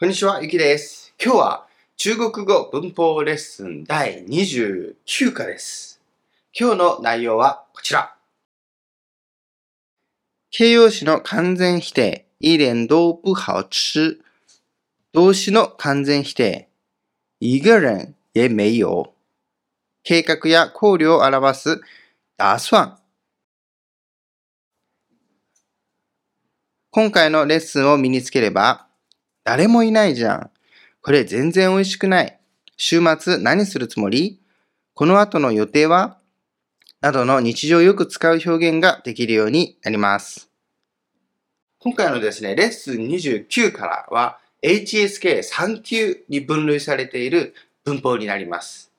こんにちは、ゆきです。今日は中国語文法レッスン第29課です。今日の内容はこちら。形容詞の完全否定、一点都不好吃。動詞の完全否定、一个人也没有。計画や考慮を表す打算。今回のレッスンを身につければ、誰もいないじゃん。これ全然美味しくない。週末何するつもり？この後の予定は？などの日常よく使う表現ができるようになります。今回のですね、レッスン29からは HSK3 級に分類されている文法になります。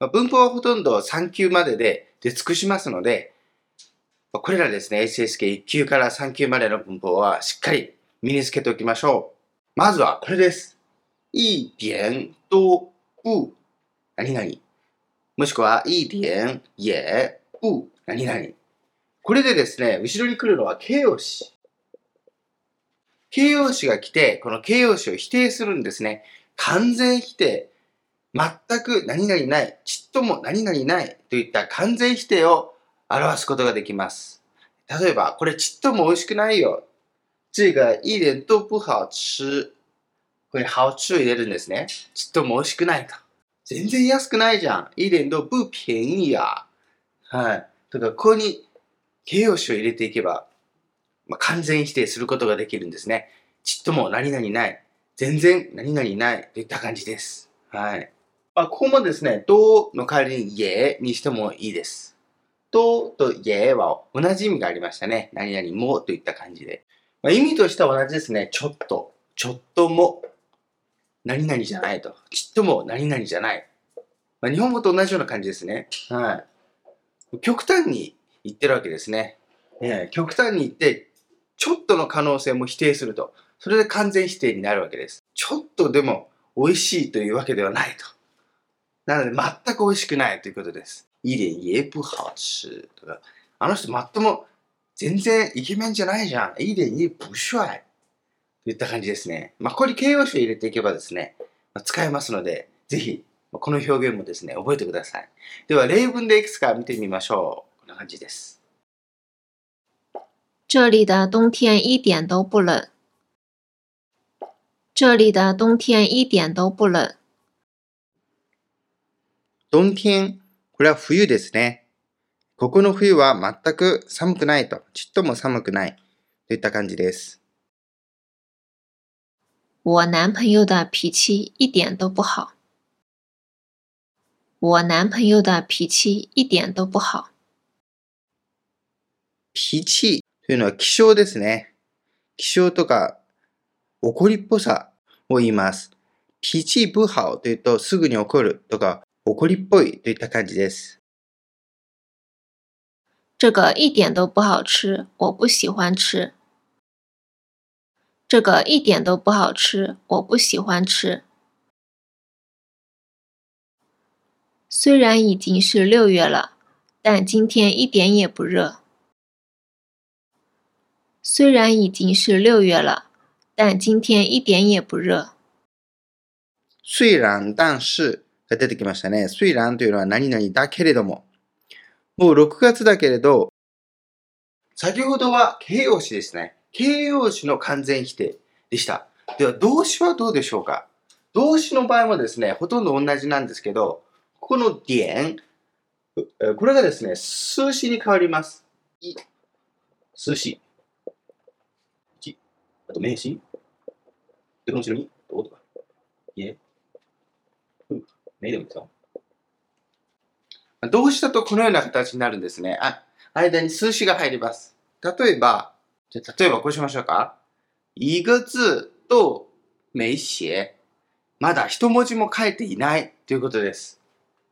ま文法はほとんど3級までで出尽くしますので、まこれらですね、HSK1 級から3級までの文法はしっかり身につけておきましょう。まずはこれです。一点都不何々。もしくは一点也不何々。これでですね、後ろに来るのは形容詞。形容詞が来て、この形容詞を否定するんですね。完全否定。全く何々ない。ちっとも何々ない。といった完全否定を表すことができます。例えば、これちっとも美味しくないよ。这个一点都不好吃。これ、好吃を入れるんですね。ちっとも美味しくないと。全然安くないじゃん。一点都不便宜や。はい。とか、ここに形容詞を入れていけば、まあ、完全否定することができるんですね。ちっとも何々ない。全然何々ない。といった感じです。はい。まあ、ここもですね、どうの代わりに ye にしてもいいです。とと ye は同じ意味がありましたね。何々もといった感じで。まあ、意味としては同じですね。ちょっと、ちょっとも、何々じゃないと。ちっとも何々じゃない。まあ、日本語と同じような感じですね。はい。極端に言ってるわけですね。ええ極端に言って、ちょっとの可能性も否定すると。それで完全否定になるわけです。ちょっとでも美味しいというわけではないと。なので、全く美味しくないということです。一点也不好吃。とか、あの人全も全然イケメンじゃないじゃん。一点也不帅。といった感じですね。まあ、ここに形容詞を入れていけばですね、まあ使えますので、ぜひ、まあこの表現もですね、覚えてください。では、例文でいくつか見てみましょう。こんな感じです。这里的冬天一点都不冷。这里的冬天一点都不冷。冬天、これは冬ですね。ここの冬は全く寒くないと。ちっとも寒くない。といった感じです。我男朋友的脾气一点都不好。我男朋友的脾气一点都不好。脾气というのは気象ですね。気象とか怒りっぽさを言います。脾气不好というとすぐに怒るとか怒りっぽいといった感じです。这个一点都不好吃，我不喜欢吃。这个一点都不好吃，我不喜欢吃。虽然已经是六月了，但今天一点也不热。虽然已经是六月了，但今天一点也不热。虽然、但是が出てきましたね。虽然というのは何々だけれども。 もう6月だけれど、先ほどは形容詞ですね。形容詞の完全否定でした。では動詞はどうでしょうか？動詞の場合もですね、ほとんど同じなんですけど、ここの点、これがですね、数詞に変わります。い数詞。一あと名詞。で、この後ろに、どうとか。いえ。ふ、めでもいいですよ。動詞だとこのような形になるんですね。あ、間に数詞が入ります。例えば、じゃ例えばこうしましょうか。一个字と没写。まだ一文字も書いていないということです。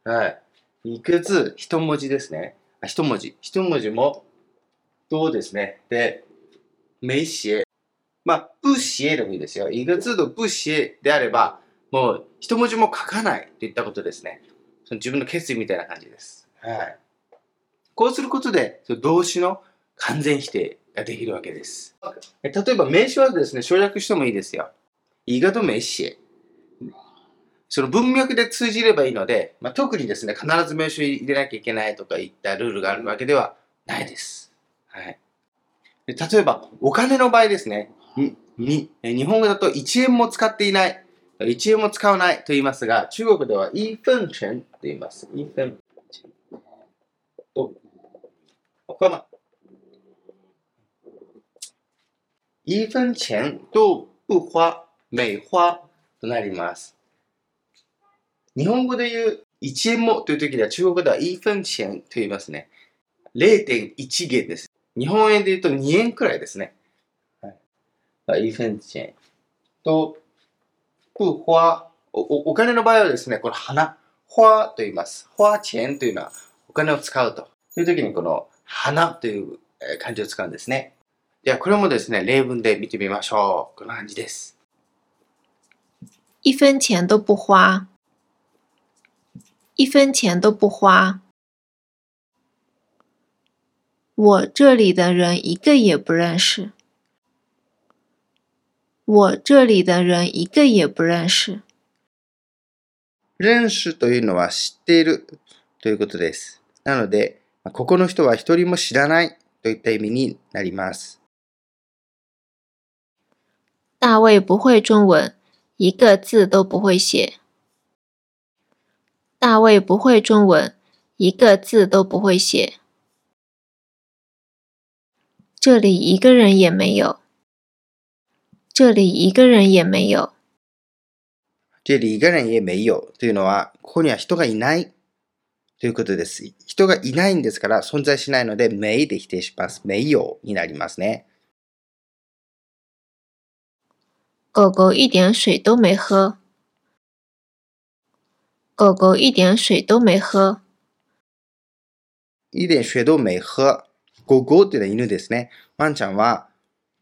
はい。いく字、一文字ですね。あ一文字。一文字も、どうですね。で、没写。まあ、不写でもいいですよ。一个字と不写であれば、もう一文字も書かないといったことですね。その自分の決意みたいな感じです。はい。こうすることで、その動詞の完全否定ができるわけです。え例えば名詞はですね、省略してもいいですよ。一个都没写。その文脈で通じればいいので、まあ、特にですね、必ず名詞を入れなきゃいけないとかいったルールがあるわけではないです。はい。で例えば、お金の場合ですね、にに日本語だと1円も使っていない、1円も使わないと言いますが、中国では一分錢と言います。一分錢と、これは一分錢と不花、梅花となります。日本語で言う1円もという時では中国では一分錢と言いますね。0.1元です。日本円で言うと2円くらいですね。はい。一分錢と不花おお金の場合はですね、この花、花と言います。花錢というのはお金を使うと。という時にこの花という漢字を使うんですね。ではこれもですね、例文で見てみましょう。こんな感じです。一分钱都不花，一分钱都不花。我这里的人一个也不认识，我这里的人一个也不认识。認識というのは知っているということです。なので、まあここの人は一人も知らないといった意味になります。大卫不会中文，一个字都不会写。大卫不会中文，一个字都不会写。这里一个人也没有。 这里一个人也没有。这里がないえ没有というのは、ここには人がいないということです。人がいないんですから存在しないので、没で否定します。没有になりますね。狗狗一点水都没喝。狗狗一点水都没喝。一点水都没喝。ゴゴっていうのは犬ですね。ワンちゃんは、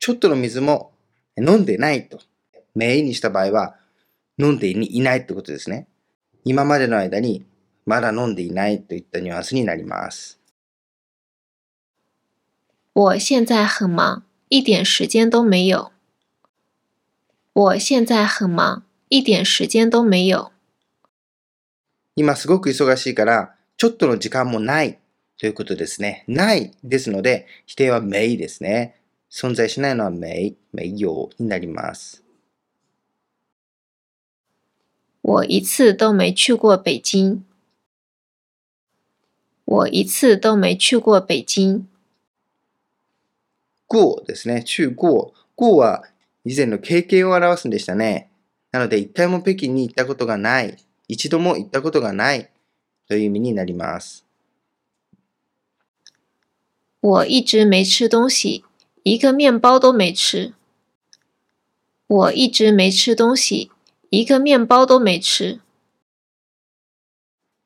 ちょっとの水も飲んでないと。めいにした場合は、飲んでいないってことですね。今までの間に、まだ飲んでいないといったニュアンスになります。我现在很忙，一点时间都没有。我现在很忙，一点时间都没有。今すごく忙しいから、ちょっとの時間もないということですね。ないですので、否定はめいですね。存在しないのはめい、めいようになります。我一次都没去过北京。我一次都没去过北京。过ですね。中国。過は以前の経験を表すんでしたね。なので、一回も北京に行ったことがない。一度も行ったことがないという意味になります。我一直没吃东西，一个面包都没吃。我一直没吃东西，一个面包都没吃。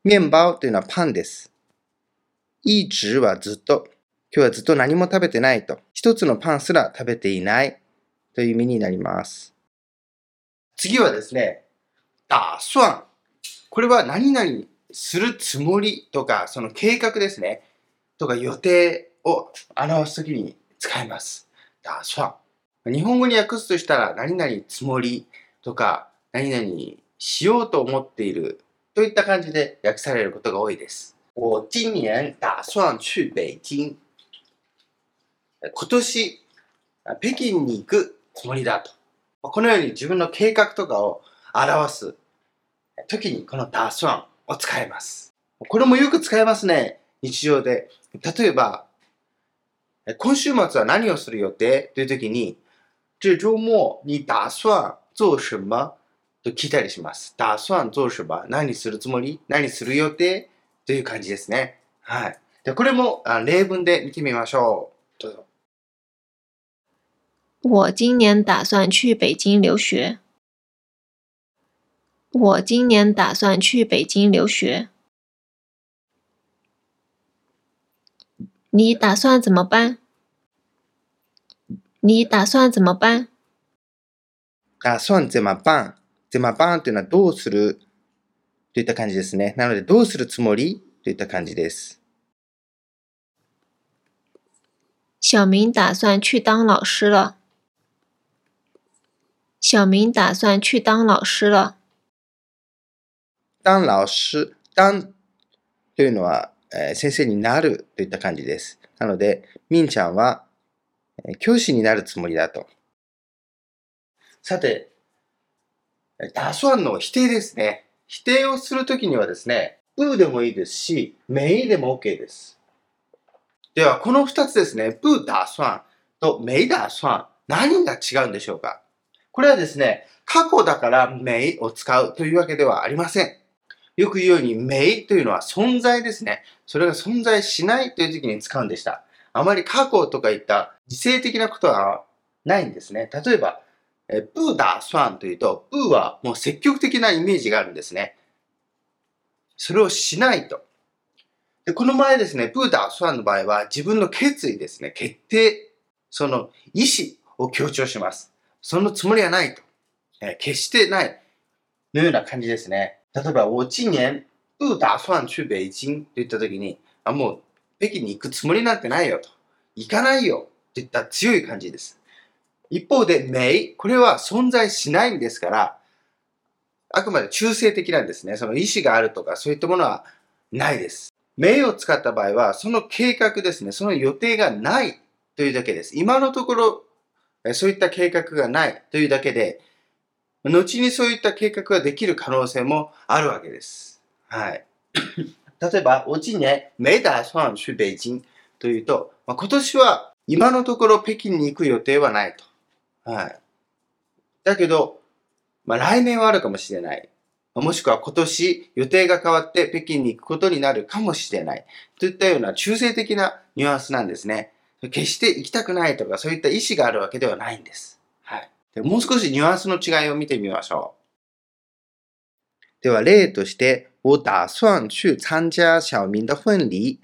面包というのはパンです。い直はずっと。今日はずっと何も食べてないと。一つのパンすら食べていないという意味になります。次はですね、打算。これは何々するつもりとか、その計画ですね。とか予定を表すときに使います。日本語に訳すとしたら、何々つもりとか、何々しようと思っているといった感じで訳されることが多いです。我今年打算去北京。今年、北京に行くつもりだと。このように自分の計画とかを表す時にこの打算を使います。これもよく使いますね。日常で。例えば、今週末は何をする予定？という時に、这周末你打算做什么？と聞いたりします。打算做什么？何するつもり？何する予定？という感じですね。はい。で、これも例文で見てみましょう。どうぞ。我今年打算去北京留学。我今年打算去北京留学。你打算怎么办？你打算怎么办？打算ゼマバン。ゼマバンというのはどうする？といった感じですね。なので、どうするつもり？といった感じです。小明打算去当老师了。小明打算去当老师了。当老師、当というのは、え先生になるといった感じです。なので、みんちゃんは、え教師になるつもりだと。さて、えー打算の否定ですね。否定をするときにはですね、うでもいいですし、めいでも OK です。では、この二つですね、不打算とめ打算、何が違うんでしょうか？これはですね、過去だからめを使うというわけではありません。よく言うように、名というのは存在ですね。それが存在しないという時期に使うんでした。あまり過去とかいった時勢的なことはないんですね。例えば、えー不打算というと、不はもう積極的なイメージがあるんですね。それをしないと。でこの場合ですね、不打算の場合は自分の決意ですね、決定、その意思を強調します。そのつもりはないと。え決してない。のような感じですね。例えば、我今年不打算去北京といったときに、あ、もう北京に行くつもりなんてないよと。行かないよといった強い感じです。一方で、名、これは存在しないんですから、あくまで中性的なんですね。その意思があるとか、そういったものはないです。名を使った場合は、その計画ですね、その予定がないというだけです。今のところ、そういった計画がないというだけで、後にそういった計画ができる可能性もあるわけです。はい。例えば、我今年没打算去北京というと、まあ、今年は今のところ北京に行く予定はないと。はい。だけど、まあ、来年はあるかもしれない。もしくは今年予定が変わって北京に行くことになるかもしれない。といったような中性的なニュアンスなんですね。決して行きたくないとかそういった意思があるわけではないんです。でもう少しニュアンスの違いを見てみましょう。では例として、我打算去参加小明的婚礼。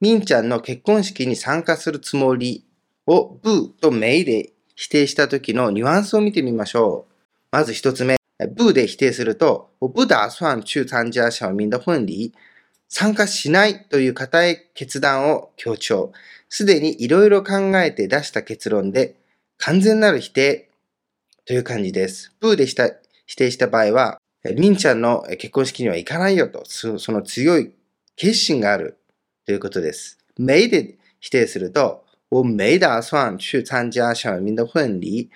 みんちゃんの結婚式に参加するつもりをブとメイで否定した時のニュアンスを見てみましょう。まず一つ目、ブで否定すると、我不打算去参加小明的婚礼。参加しないという固い決断を強調。すでにいろいろ考えて出した結論で、完全なる否定という感じです。ブーでした否定した場合は、えみんちゃんの結婚式には行かないよと、その強い決心があるということです。没で否定すると、我没打算去参加小明的婚礼。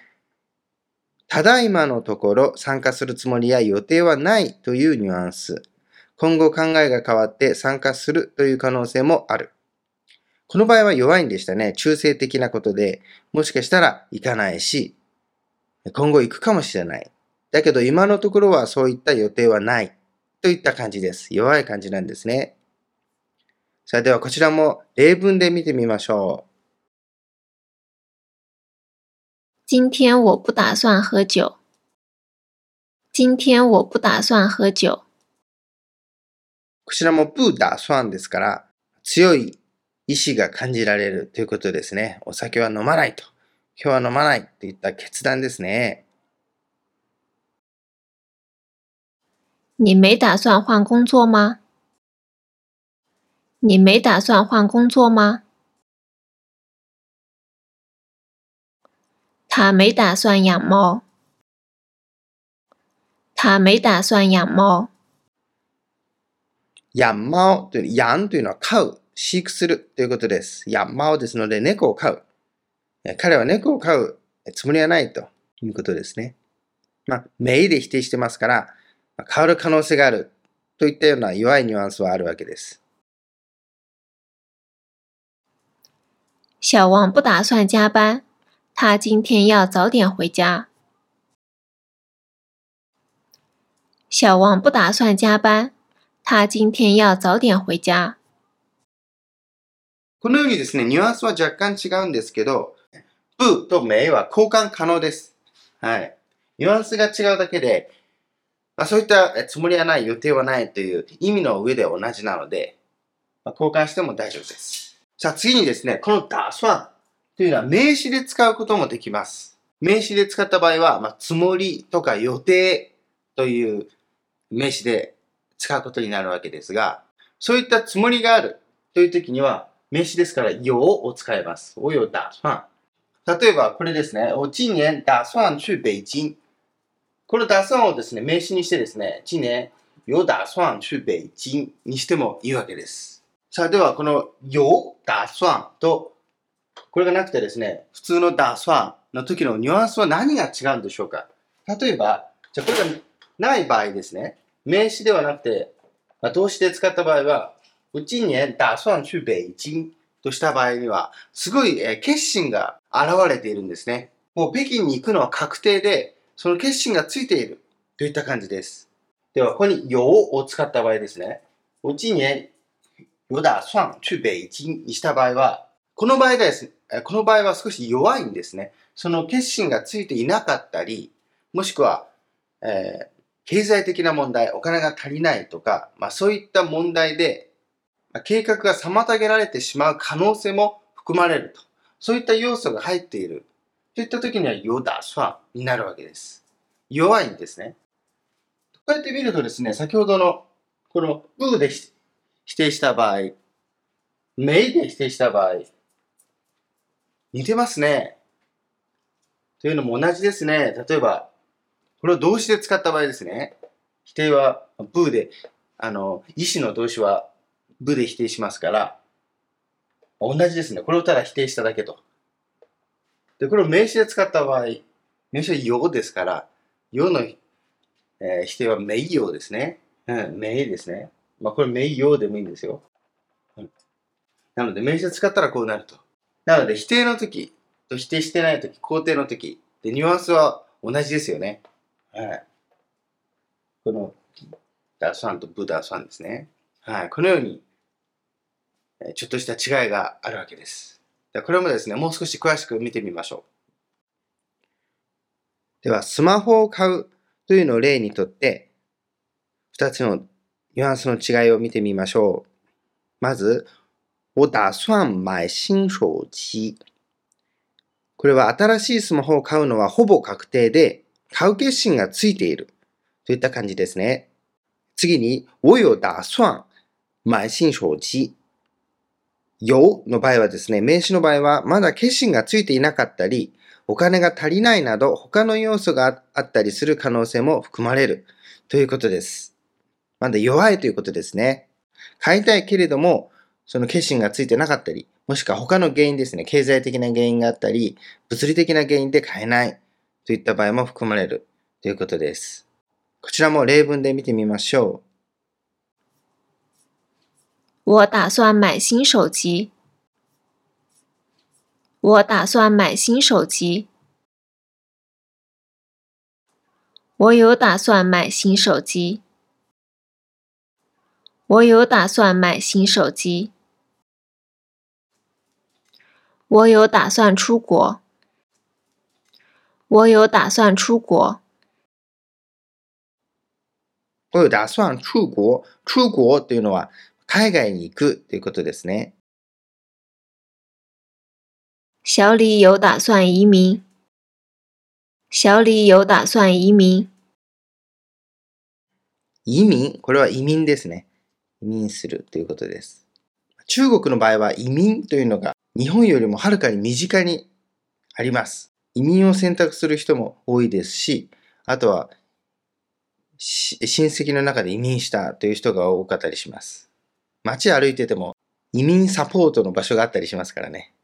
ただいまのところ参加するつもりや予定はないというニュアンス。今後考えが変わって参加するという可能性もある。この場合は弱いんでしたね。中性的なことで、もしかしたら行かないし、今後行くかもしれない。だけど今のところはそういった予定はない。といった感じです。弱い感じなんですね。さあではこちらも例文で見てみましょ今天我不打算喝酒。今天我不打算喝酒。う。こちらもブーダスワンですから、強い意志が感じられるということですね。お酒は飲まないと。今日は飲まないといった決断ですね。你没打算换工作吗？你没打算换工作吗？他没打算养猫。他没打算养猫。ヤンマオという、ヤンというのは飼う、飼育するということです。ヤンマオですので猫を飼う。え彼は猫を飼うつもりはないということですね。まあ、メイで否定してますから、まあ変わる可能性があるといったような弱いニュアンスはあるわけです。小王不打算加班，他今天要早点回家。小王不打算加班，他今天要早点回家。このようにですね、ニュアンスは若干違うんですけど、ブとメイは交換可能です。はい。ニュアンスが違うだけで、まあ、そういったつもりはない、予定はないという意味の上で同じなので、まあ、交換しても大丈夫です。さあ次にですね、このダスワンというのは名詞で使うこともできます。名詞で使った場合は、まあ、つもりとか予定という名詞で使うことになるわけですが、そういったつもりがあるという時には、名詞ですから、有を使います。我有打算。例えば、これですね。我今年打算去北京。この打算をですね、名詞にしてですね、今年有打算去北京にしてもいいわけです。さあ、ではこの有打算と、これがなくてですね、普通の打算の時のニュアンスは何が違うんでしょうか例えば、じゃあこれがない場合ですね、名詞ではなくて、まあ、動詞で使った場合は、我今年打算去北京とした場合には、すごい、決心が現れているんですね。もう北京に行くのは確定で、その決心がついているといった感じです。では、ここに有を使った場合ですね。我今年有打算去北京にした場合は、この場合ですね、この場合は少し弱いんですね。その決心がついていなかったり、もしくは、えー経済的な問題、お金が足りないとか、まあそういった問題で、計画が妨げられてしまう可能性も含まれると。そういった要素が入っている。といった時には、有打算になるわけです。弱いんですね。こうやって見るとですね、先ほどの、この、ブーで否否定した場合、メイで否定した場合、似てますね。というのも同じですね。例えば、これを動詞で使った場合ですね。否定は、ブーで、あの、意思の動詞は、ブで否定しますから、同じですね。これをただ否定しただけと。で、これを名詞で使った場合、名詞はよですから、よの、えー否定は名誉ですね。うん、名ですね。まあ、これ名誉でもいいんですよ。うんなので、名詞で使ったらこうなると。なので、否定の時と否定してない時、肯定の時、で、ニュアンスは同じですよね。はい。この、ダースワンとブダースワンですね。はい。このように、ちょっとした違いがあるわけです。これもですね、もう少し詳しく見てみましょう。では、スマホを買うというのを例にとって、二つのニュアンスの違いを見てみましょう。まず、我打算買新手機。これは新しいスマホを買うのはほぼ確定で、買う決心がついているといった感じですね。次に、我有打算買新手機。有の場合はですね、名詞の場合はまだ決心がついていなかったり、お金が足りないなど他の要素があったりする可能性も含まれるということです。まだ弱いということですね。買いたいけれども、その決心がついてなかったり、もしくは他の原因ですね、経済的な原因があったり、物理的な原因で買えないといった場合も含まれるということです。こちらも例文で見てみましょう我打算买新手机。我打算买新手机。我有打算买新手机。我有打算买新手机。我有打算出国。我有打算出国。う。我有打算出国。出国というのは 海外に行くということですね。小李有打算移民。小李有打算移民。移民、これは移民ですね。移民するということです。中国の場合は移民というのが日本よりもはるかに身近にあります。移民を選択する人も多いですし、あとはし親戚の中で移民したという人が多かったりします。街歩いてても移民サポートの場所があったりしますからね。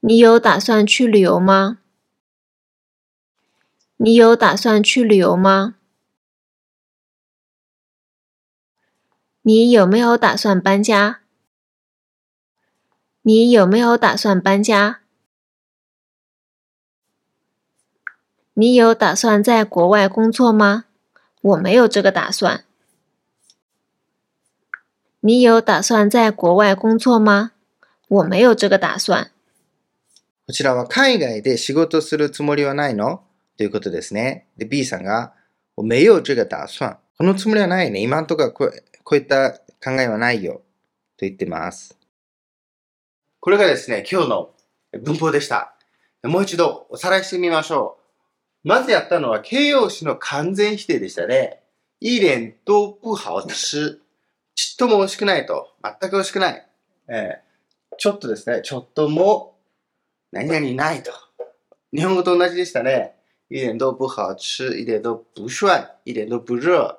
你有打算去旅游吗？你有打算去旅游吗？你有没有打算搬家？你有没有打算搬家？你有打算在国外工作吗？我没有这个打算。你有打算在国外工作吗？我没有这个打算。こちらは海外で仕事するつもりはないの？ということですね。で、B さんが、我没有这个打算。このつもりはないね。今んとこはこうこういった考えはないよ。と言ってます。これがですね、今日の文法でした。もう一度おさらいしてみましょう。まずやったのは形容詞の完全否定でしたね。一点都不好吃。ちっとも美味しくないと。全く美味しくない。えーちょっとですね、ちょっとも何々ないと。日本語と同じでしたね。一点都不好吃、一点都不帅、一点都不热。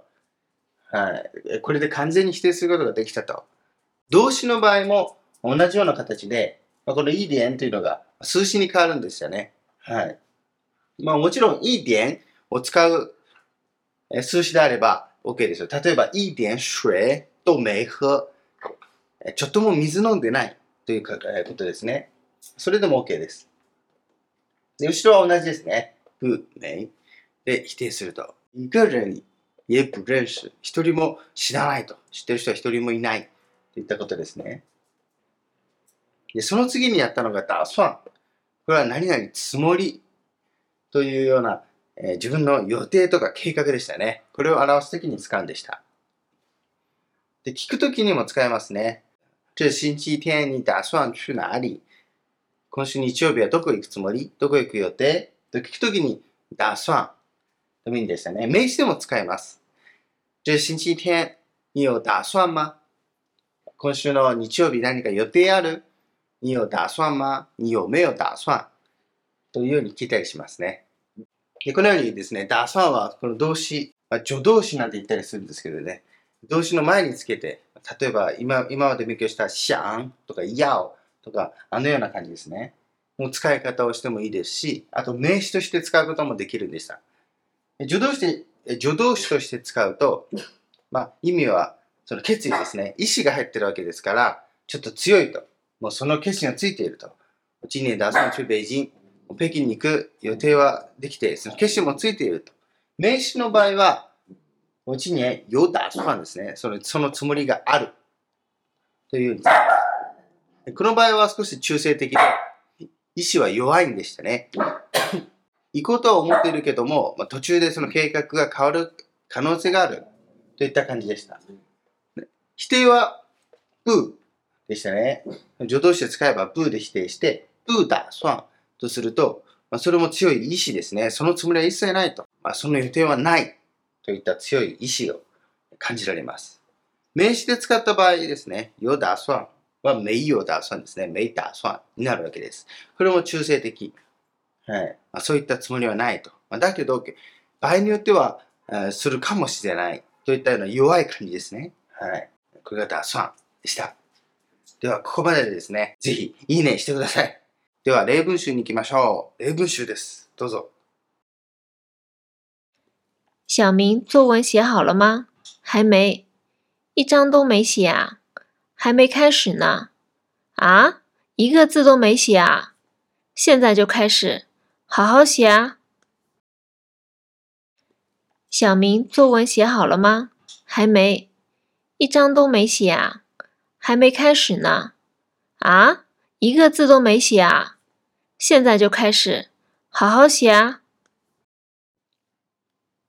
はい。これで完全に否定することができたと。動詞の場合も同じような形で、ま、このいい点というのが数詞に変わるんですよね。はい。まあもちろんいい点を使う数詞であれば OK ですよ。例えば、いい点水と没喝。ちょっとも水飲んでないということですね。それでも OK です。で後ろは同じですね。不、没。で、否定すると。一个人也不认識。一人も知らないと。知ってる人は一人もいない。といったことですね。で、その次にやったのが打算。これは何々つもりというような、えー、自分の予定とか計画でしたね。これを表すときに使うんでした。で、聞くときにも使えますね。这星期天に打算去哪里？今週日曜日はどこ行くつもり？どこ行く予定？と聞くときに打算でもいいんでしたね。名詞でも使えます。这星期天你有打算吗今週の日曜日何か予定ある？你有打算吗你有没有打算というように聞いたりしますね。でこのようにですね、打算はこの動詞、まあ、助動詞なんて言ったりするんですけどね、動詞の前につけて、例えば今今まで勉強した想とか要とか、あのような感じですね。の使い方をしてもいいですし、あと名詞として使うこともできるんでした。助動詞助動詞として使うと、まあ、意味はその決意ですね。意志が入ってるわけですから、ちょっと強いと。もうその決心がついていると。今年打算去北京。北京に行く予定はできて、その決心もついていると。名詞の場合は、うちに有打算ですね。そのそのつもりがある。というにこの場合は少し中性的で、意志は弱いんでしたね。行こうとは思っているけども、まあ、途中でその計画が変わる可能性がある。といった感じでした。否定は、ブーでしたね。助動詞で使えばブーで否定して、ブーだ、ソンとすると、まあ、それも強い意志ですね。そのつもりは一切ないと。まあ、その予定はないといった強い意志を感じられます。名詞で使った場合ですね、よだそんはめいよだそんですね。めいだそんになるわけです。これも中性的。はい。まあ、そういったつもりはないと。まあ、だけど、場合によっては、するかもしれないといったような弱い感じですね。はい。これがだそんでした。では、ここまででですね、ぜひ、いいねしてください。では、例文集に行きましょう。例文集です。どうぞ。小明，作文写好了吗？还没，一张都没写啊，还没开始呢？啊，一个字都没写啊，现在就开始，好好写啊。小明，作文写好了吗？还没，一张都没写啊，还没开始呢？啊，一个字都没写啊？现在就开始，好好写啊！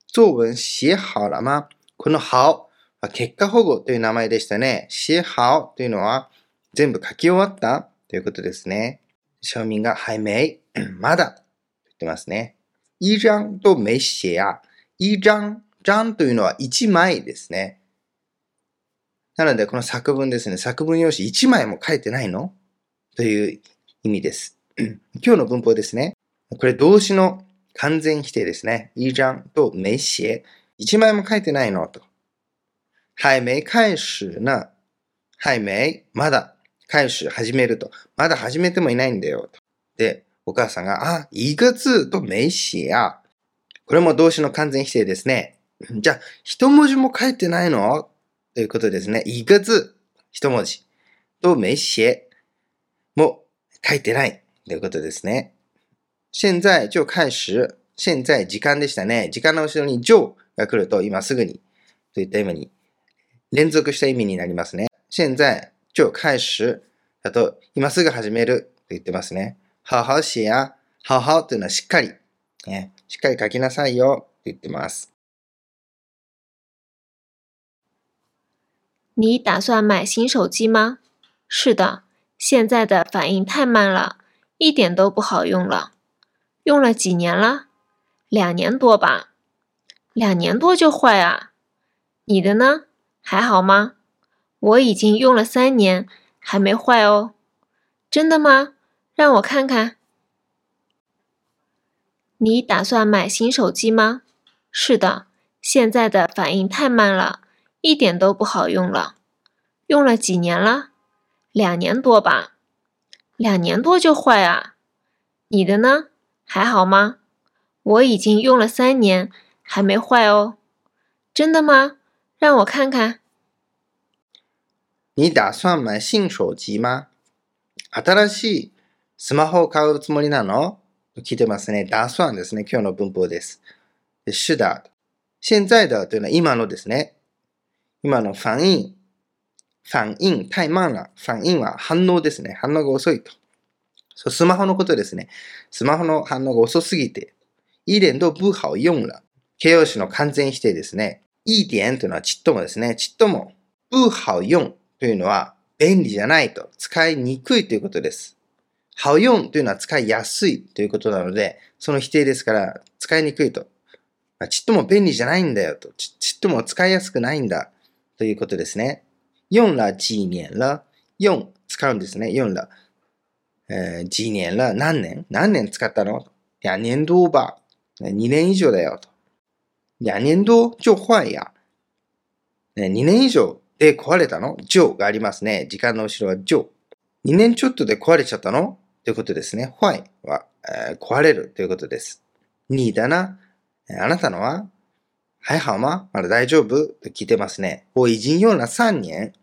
作文写好了吗？この好は結果保護という名前でしたね。写好というのは全部書き終わった？ということですね。小明が还没、まだと言ってますね。一张と没写や、一張、張というのは一枚ですね。なので、この作文ですね。作文用紙一枚も書いてないの？という意味です。今日の文法ですね。これ動詞の完全否定ですね。一張と没写。一枚も書いてないのと。还没開始な。还没、まだ。開始、始めると。まだ始めてもいないんだよ。とで、お母さんが、あ、一个字と没写や。これも動詞の完全否定ですね。じゃあ、一文字も書いてないのということですね。一个字、一文字。と没写も書いてない。ということですね。現在就開始。現在時間でしたね。時間の後ろに就が来ると今すぐにといった意味に連続した意味になりますね。現在就開始だと今すぐ始めると言ってますね。好好写や、好好というのはしっかり、ね、しっかり書きなさいよと言ってます。你打算买新手机吗？是的，现在的反应太慢了。一点都不好用了，用了几年了？两年多吧。两年多就坏啊？你的呢？还好吗？我已经用了三年，还没坏哦。真的吗？让我看看。你打算买新手机吗？是的，现在的反应太慢了，一点都不好用了。用了几年了？两年多吧。两年多就坏啊？你的呢？还好吗？我已经用了三年，还没坏哦。真的吗？让我看看。你打算买新手機吗新しいスマホを買うつもりなの聞いてますね。打算ですね。今日の文法です。で是的。現在的というのは今のですね。今の反应。 反应太慢了。反应は反応ですね。反応が遅いと。そうスマホのことですね。スマホの反応が遅すぎて、一点都不好用了。形容詞の完全否定ですね。いい点というのはちっともですね。ちっとも、不好用というのは便利じゃないと、使いにくいということです。好用というのは使いやすいということなので、その否定ですから使いにくいと。ちっとも便利じゃないんだよと。ちっとも使いやすくないんだということですね。用了几年了。用、使うんですね。用了。えー、几年了。何年？何年使ったの？两年多吧。2年以上だよと。两年多就坏や。2年以上で壊れたの？上がありますね。時間の後ろは上。2年ちょっとで壊れちゃったの？ということですね。坏は、えー、壊れるということです。2だな。あなたのは？はいはままだ大丈夫？と聞いてますね。我已经用了3年。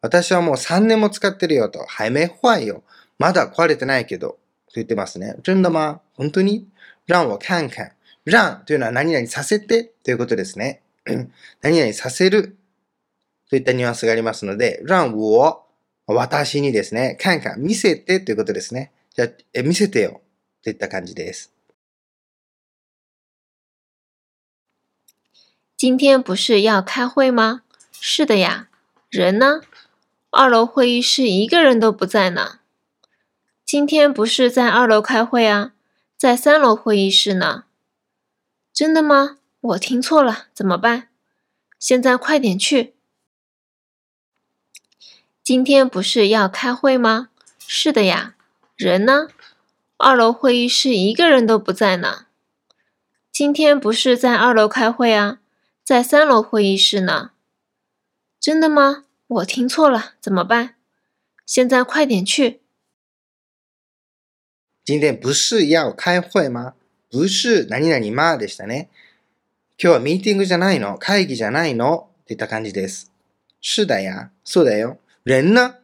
私はもう3年も使ってるよと。はいめ坏よ。まだ壊れてないけど。と言ってますね。真的吗本当に？让我看看。让というのは何々させてということですね。何々させるといったニュアンスがありますので、让我、私にですね、看看、見せてということですね。じゃあ、え見せてよといった感じです。今天不是要开会吗？是的呀。人呢？二楼会议室一个人都不在呢。今天不是在二楼开会啊，在三楼会议室呢。真的吗？我听错了，怎么办？现在快点去。今天不是要开会吗？是的呀，人呢？二楼会议室一个人都不在呢。今天不是在二楼开会啊，在三楼会议室呢。真的吗？我听错了，怎么办？现在快点去。今天不是要开会吗？不是何々までしたね。今日はミーティングじゃないの？会議じゃないの？っていった感じです。是だや。そうだよ。レンナ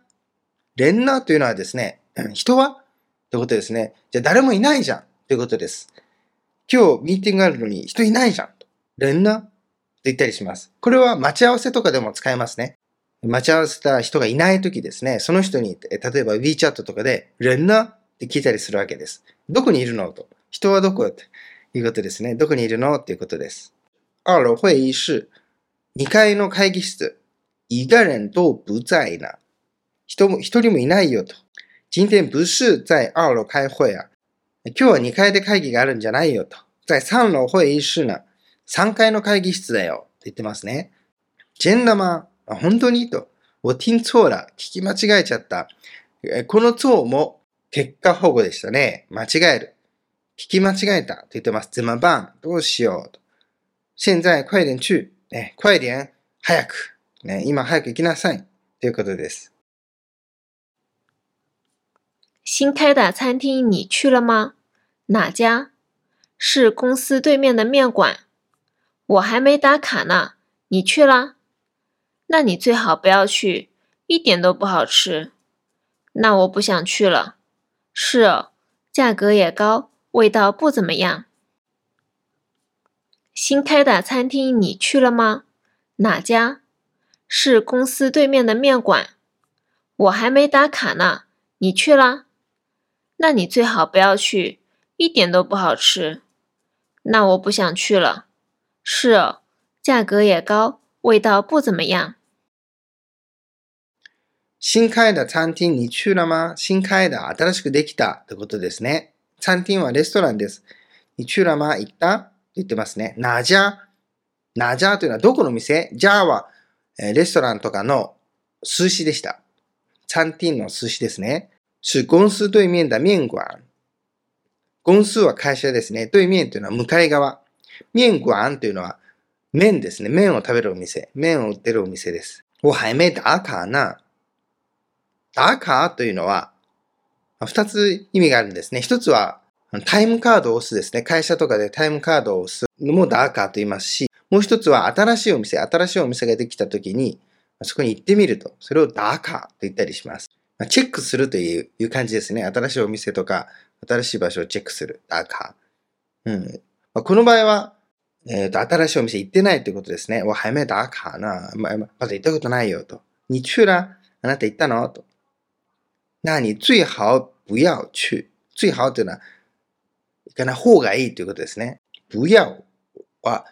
レンナというのはですね、人は？ってことですね。じゃあ誰もいないじゃんということです。今日ミーティングあるのに人いないじゃん。レンナと言ったりします。これは待ち合わせとかでも使えますね。待ち合わせた人がいないときですね。その人に、例えば WeChat とかで、レンナって聞いたりするわけです。どこにいるの？と。人はどこ？っていうことですね。どこにいるの？っていうことです。二楼会議室。2階の会議室。一个人都不在呢。人も、一人もいないよと。今天不是在二楼開会啊。今日は2階で会議があるんじゃないよと。在三楼会議室呢。3階の会議室だよ。って言ってますね。真的吗本当に？と。我听错了。聞き間違えちゃった。この错も結果保護でしたね。間違える。聞き間違えたと言ってます。怎么办どうしようと。現在快点去。ね、快点。早く。ね、今早く行きなさい。ということです。新开的餐厅你去了吗？哪家？是公司对面的面馆。我还没打卡呢。你去了？那你最好不要去，一点都不好吃。那我不想去了。是哦，价格也高，味道不怎么样。新开的餐厅你去了吗？哪家？是公司对面的面馆，我还没打卡呢。你去啦？那你最好不要去，一点都不好吃。那我不想去了。是哦，价格也高，味道不怎么样。新開的餐厅に去了吗？新開的新しくできたってことですね。餐厅はレストランです。に去了吗？行った？言ってますね。なじゃ、なじゃ？というのはどこの店？じゃあはえレストランとかの寿司でした。餐厅の寿司ですね。是公司对面的面馆。ゴ数は会社ですね。对面というのは向かい側。面館というのは麺ですね。麺を食べるお店。麺を売ってるお店です。我还没打卡な。打卡というのは、二つ意味があるんですね。一つは、タイムカードを押すですね。会社とかでタイムカードを押すのもダーカーと言いますし、もう一つは新しいお店、新しいお店ができた時に、そこに行ってみると、それをダーカーと言ったりします。チェックするという感じですね。新しいお店とか、新しい場所をチェックする。ダーカー。うん。この場合は、えっ、ー、と、新しいお店行ってないということですね。我还没打卡な。ま、だ行ったことないよと。你去了あなた行ったの？と。那你最好不要去。最好というのは、行かない方がいいということですね。不要は、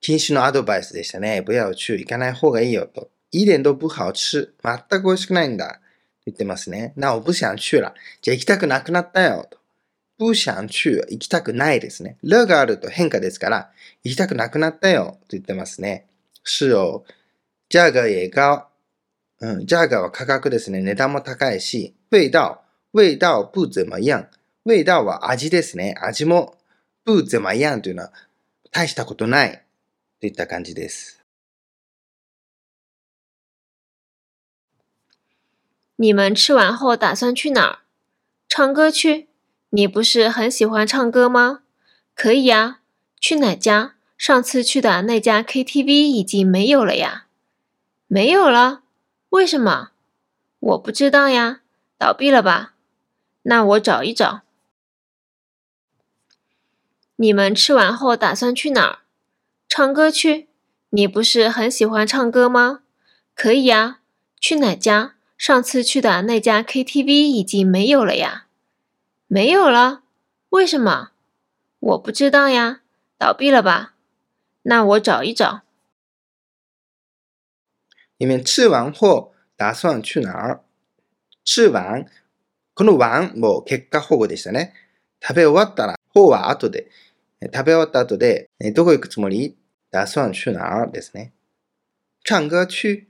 禁止のアドバイスでしたね。不要去。行かない方がいいよと。一点都不好吃。全く美味しくないんだ。言ってますね。なお、不想去了。じゃあ行きたくなくなったよと。不想去。行きたくないですね。了があると変化ですから、行きたくなくなったよと言ってますね。是哦。价格也高。うん、价格は価格ですね。値段も高いし、味道、味道不怎么样。味道は味ですね。味も不怎么样というのは大したことないといった感じです。你们吃完后打算去哪儿？唱歌去？你不是很喜欢唱歌吗？可以呀。啊去哪家？上次去的那家 KTV 已经没有了呀。没有了？为什么？我不知道呀。倒闭了吧？那我找一找。你们吃完后打算去哪儿？唱歌去？你不是很喜欢唱歌吗？可以呀。去哪家？上次去的那家 KTV 已经没有了呀。没有了？为什么？我不知道呀。倒闭了吧？那我找一找。你们吃完后打算去哪儿？吃完、この完も結果保護でしたね。食べ終わったら、方は後で、食べ終わった後で、どこ行くつもり？打算去哪儿ですね。唱歌去。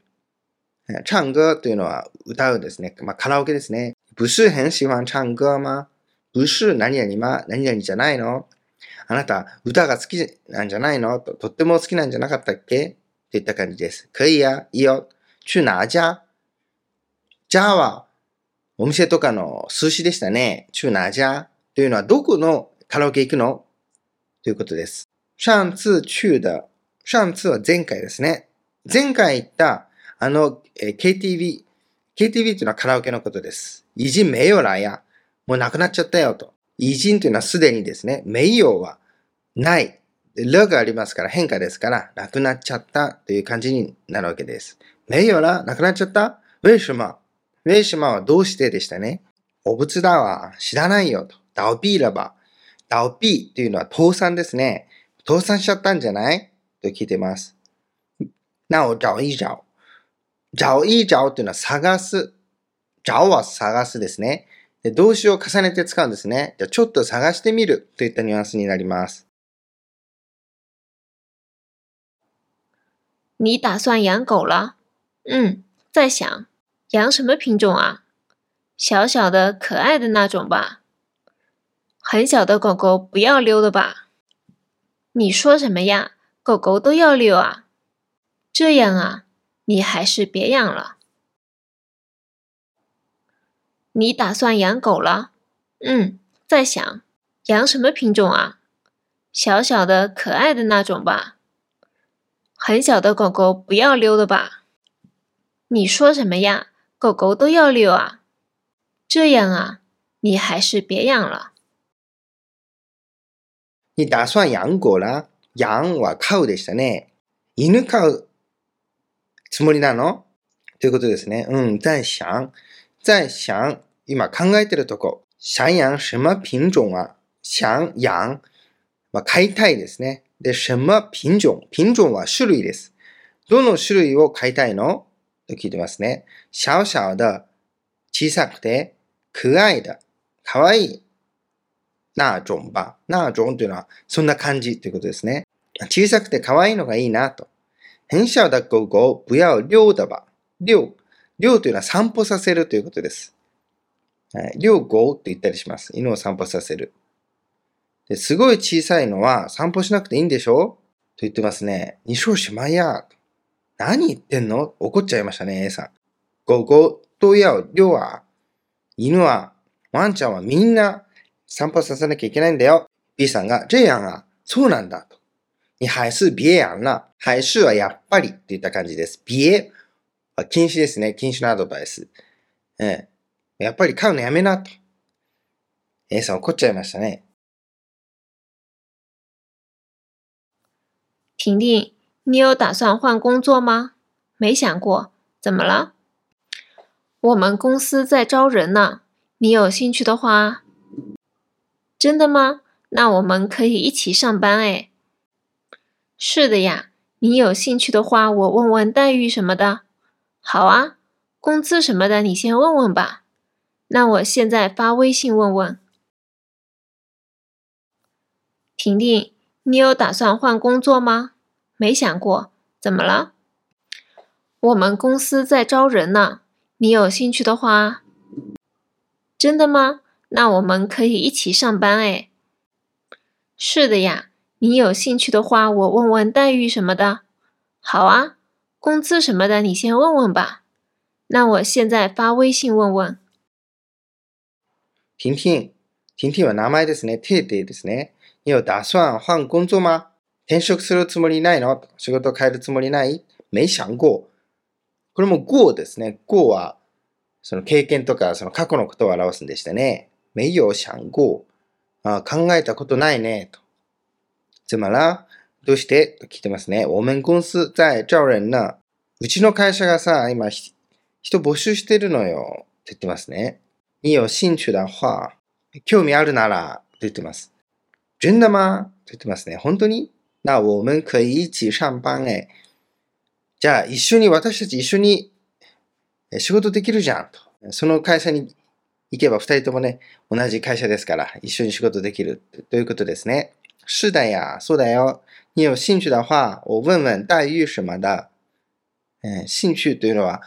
唱歌というのは歌うですね。まあ、カラオケですね。不是很喜欢唱歌吗？不是何々ま、何々じゃないの？あなた、歌が好きなんじゃないの？ととっても好きなんじゃなかったっけ？といった感じです。可以や、いいよ。去哪家？じゃあは、お店とかの数詞でしたね。中哪家？というのはどこのカラオケ行くの？ということです。上次去的、上次は前回ですね。前回行ったあの、え KTV、KTV というのはカラオケのことです。偉人名誉らや、もうなくなっちゃったよと。偉人というのはすでにですね、名誉はない。ルがありますから変化ですから、なくなっちゃったという感じになるわけです。名誉ら、なくなっちゃった？为什么上島はどうしてでしたね？お仏だわ。知らないよと。ダオピーラバ。ダオピーというのは倒産ですね。倒産しちゃったんじゃない？と聞いてます。なお、找い找。找い找というのは探す。找は探すですね。で動詞を重ねて使うんですね。じゃちょっと探してみるといったニュアンスになります。你打算养狗了？嗯，在想。养什么品种啊？小小的、可爱的那种吧。很小的狗狗不要溜的吧？你说什么呀？狗狗都要溜啊？这样啊，你还是别养了。你打算养狗了？嗯，在想养什么品种啊？小小的、可爱的那种吧。很小的狗狗不要溜的吧？你说什么呀？狗狗都要遛啊，这样啊，你还是别养了。你打算养狗了？养は飼うでしたね。犬飼うつもりなのということですね。うん、在想、在想、今考えてるとこ。想養什么品種啊想養、まあ、飼いたいですね。 で、什么品種品種は種類です。どの種類を飼いたいの？と聞いてますね。小小的、小さくて、可愛的、かわいい、那种吧。那种というのは、そんな感じということですね。小さくて可愛いのがいいなと。很小的狗狗不要遛的吧。遛。遛というのは散歩させるということです。はい、遛狗と言ったりします。犬を散歩させる。すごい小さいのは散歩しなくていいんでしょ？と言ってますね。にしょしまや。何言ってんの？怒っちゃいましたね、A さん。ゴゴとやりょうは、犬は、ワンちゃんはみんな散歩させなきゃいけないんだよ。B さんが、这样啊、そうなんだと。你还是别养了。还是はやっぱりって言った感じです。别は禁止ですね。禁止のアドバイス。ええ、やっぱり飼うのやめなと。A さん怒っちゃいましたね。婷婷，你有打算换工作吗？没想过，怎么了？我们公司在招人呢，你有兴趣的话，真的吗？那我们可以一起上班哎。是的呀，你有兴趣的话，我问问待遇什么的。好啊，工资什么的你先问问吧。那我现在发微信问问。婷婷，你有打算换工作吗？没想过，怎么了？我们公司在招人呢，你有兴趣的话，真的吗？那我们可以一起上班哎。是的呀。你有兴趣的话，我问问待遇什么的。好啊，工资什么的你先问问吧。那我现在发微信问问。婷婷、婷婷は名前ですね。テーテーですね。 你有打算换工作吗？転職するつもりないの？仕事変えるつもりない？没想过。これも go ですね。go は、その経験とか、その過去のことを表すんでしたね。没有想过。あ考えたことないね。と怎么了どうして？と聞いてますね。我们公司在招人呢。うちの会社がさ、今、人募集してるのよ。って言ってますね。你有興趣的話、興味あるなら、と言ってます。真的吗？と言ってますね。本当に？那我们可以一起上班え。じゃあ、一緒に、私たち一緒に仕事できるじゃん。と。その会社に行けば二人ともね、同じ会社ですから、一緒に仕事できるということですね。是的呀，そうだよ。你有興趣的話、我問問待遇什麼的。えー、興趣というのは、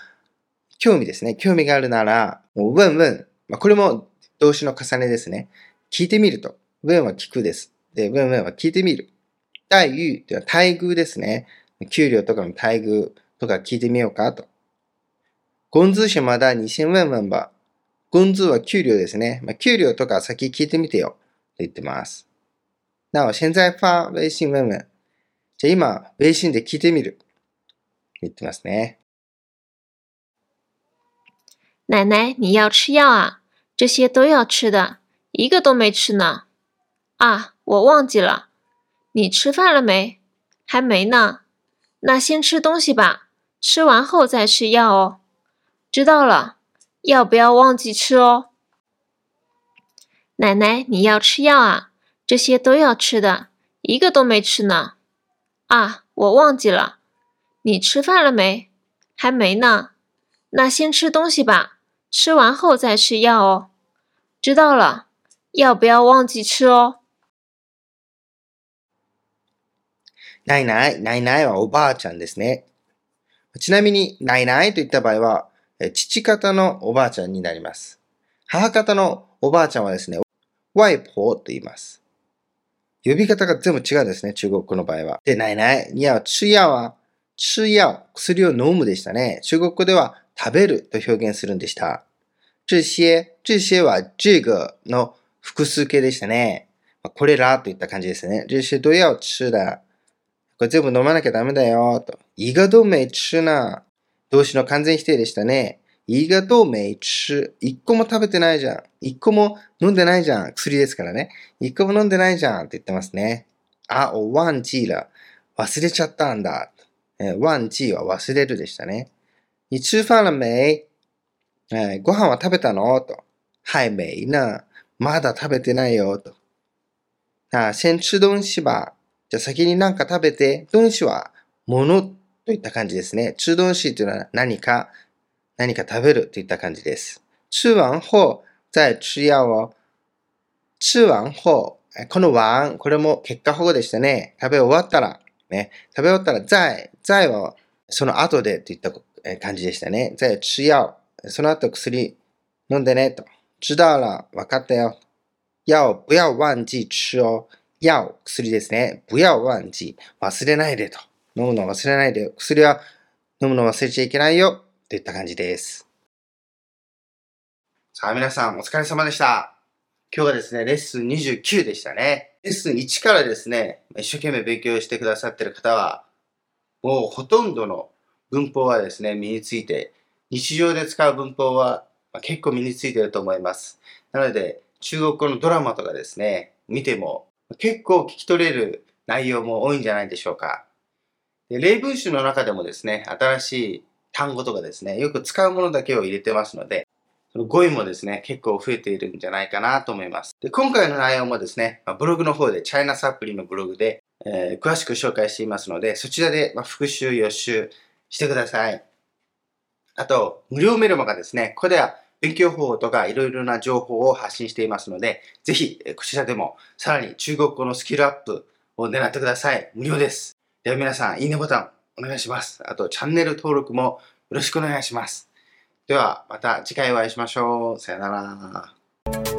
興味ですね。興味があるなら、もう問問。まあ、これも動詞の重ねですね。聞いてみると。問は聞くです。で、問問は聞いてみる。待遇というのは待遇ですね。給料とかの待遇とか聞いてみようかと。工資什麼的、你先問問吧。工資は給料ですね。まあ、給料とか先聞いてみてよ。と言ってます。那我现在发微信问问。じゃあ今、微信で聞いてみる。言ってますね。奶奶，你要吃药啊？这些都要吃的，一个都没吃呢。啊，我忘记了。你吃饭了没？还没呢。那先吃东西吧，吃完后再吃药哦。知道了，要不要忘记吃哦？奶奶，你要吃药啊？这些都要吃的，一个都没吃呢。啊，我忘记了。你吃饭了没？还没呢。那先吃东西吧，吃完后再吃药哦。知道了，要不要忘记吃哦？ないない、ないないはおばあちゃんですね。ちなみに、ないないといった場合は、父方のおばあちゃんになります。母方のおばあちゃんはですね、ワイポーと言います。呼び方が全部違うんですね、中国語の場合は。で、ないない。には、吃药は、吃药、薬を飲むでしたね。中国語では、食べると表現するんでした。这些、这些は、这个の複数形でしたね。これらといった感じですね。这些都要吃的。これ全部飲まなきゃダメだよ。と。一个都没吃な。動詞の完全否定でしたね。一个都没吃。一個も食べてないじゃん。一個も飲んでないじゃん。薬ですからね。一個も飲んでないじゃんって言ってますね。あ、お、ワンチーラ。忘れちゃったんだ。えー、ワンチーは忘れるでしたね。你吃饭了没えー、ご飯は食べたの？と。はい没呢。まだ食べてないよ。と。あ、先吃東西吧。じゃあ先になんか食べて、東西は物といった感じですね。吃東西というのは何か、何か食べるといった感じです。吃完後、再吃药を。吃完後、この完、これも結果保護でしたね。食べ終わったら、ね、食べ終わったら、再、再はその後でといった感じでしたね。再吃药。その後薬飲んでねと。知道了、分かったよ。要不要忘記吃哦。要、薬ですね。不要忘記。忘れないでと。飲むの忘れないで。薬は飲むの忘れちゃいけないよ。といった感じです。さあ皆さんお疲れ様でした。今日はですね、レッスン29でしたね。レッスン1からですね、一生懸命勉強してくださってる方は、もうほとんどの文法はですね、身について、日常で使う文法は結構身についてると思います。なので、中国語のドラマとかですね、見ても結構聞き取れる内容も多いんじゃないでしょうか。で例文集の中でもですね、新しい単語とかですね、よく使うものだけを入れてますので、その語彙もですね、結構増えているんじゃないかなと思います。で今回の内容もですね、ブログの方で、チャイナサプリのブログで、えー詳しく紹介していますので、そちらで復習、予習してください。あと、無料メルマガですね、ここでは勉強方法とかいろいろな情報を発信していますので、ぜひ、えこちらでもさらに中国語のスキルアップを狙ってください。無料です。では皆さん、いいねボタンお願いします。あと、チャンネル登録もよろしくお願いします。では、また次回お会いしましょう。さよなら。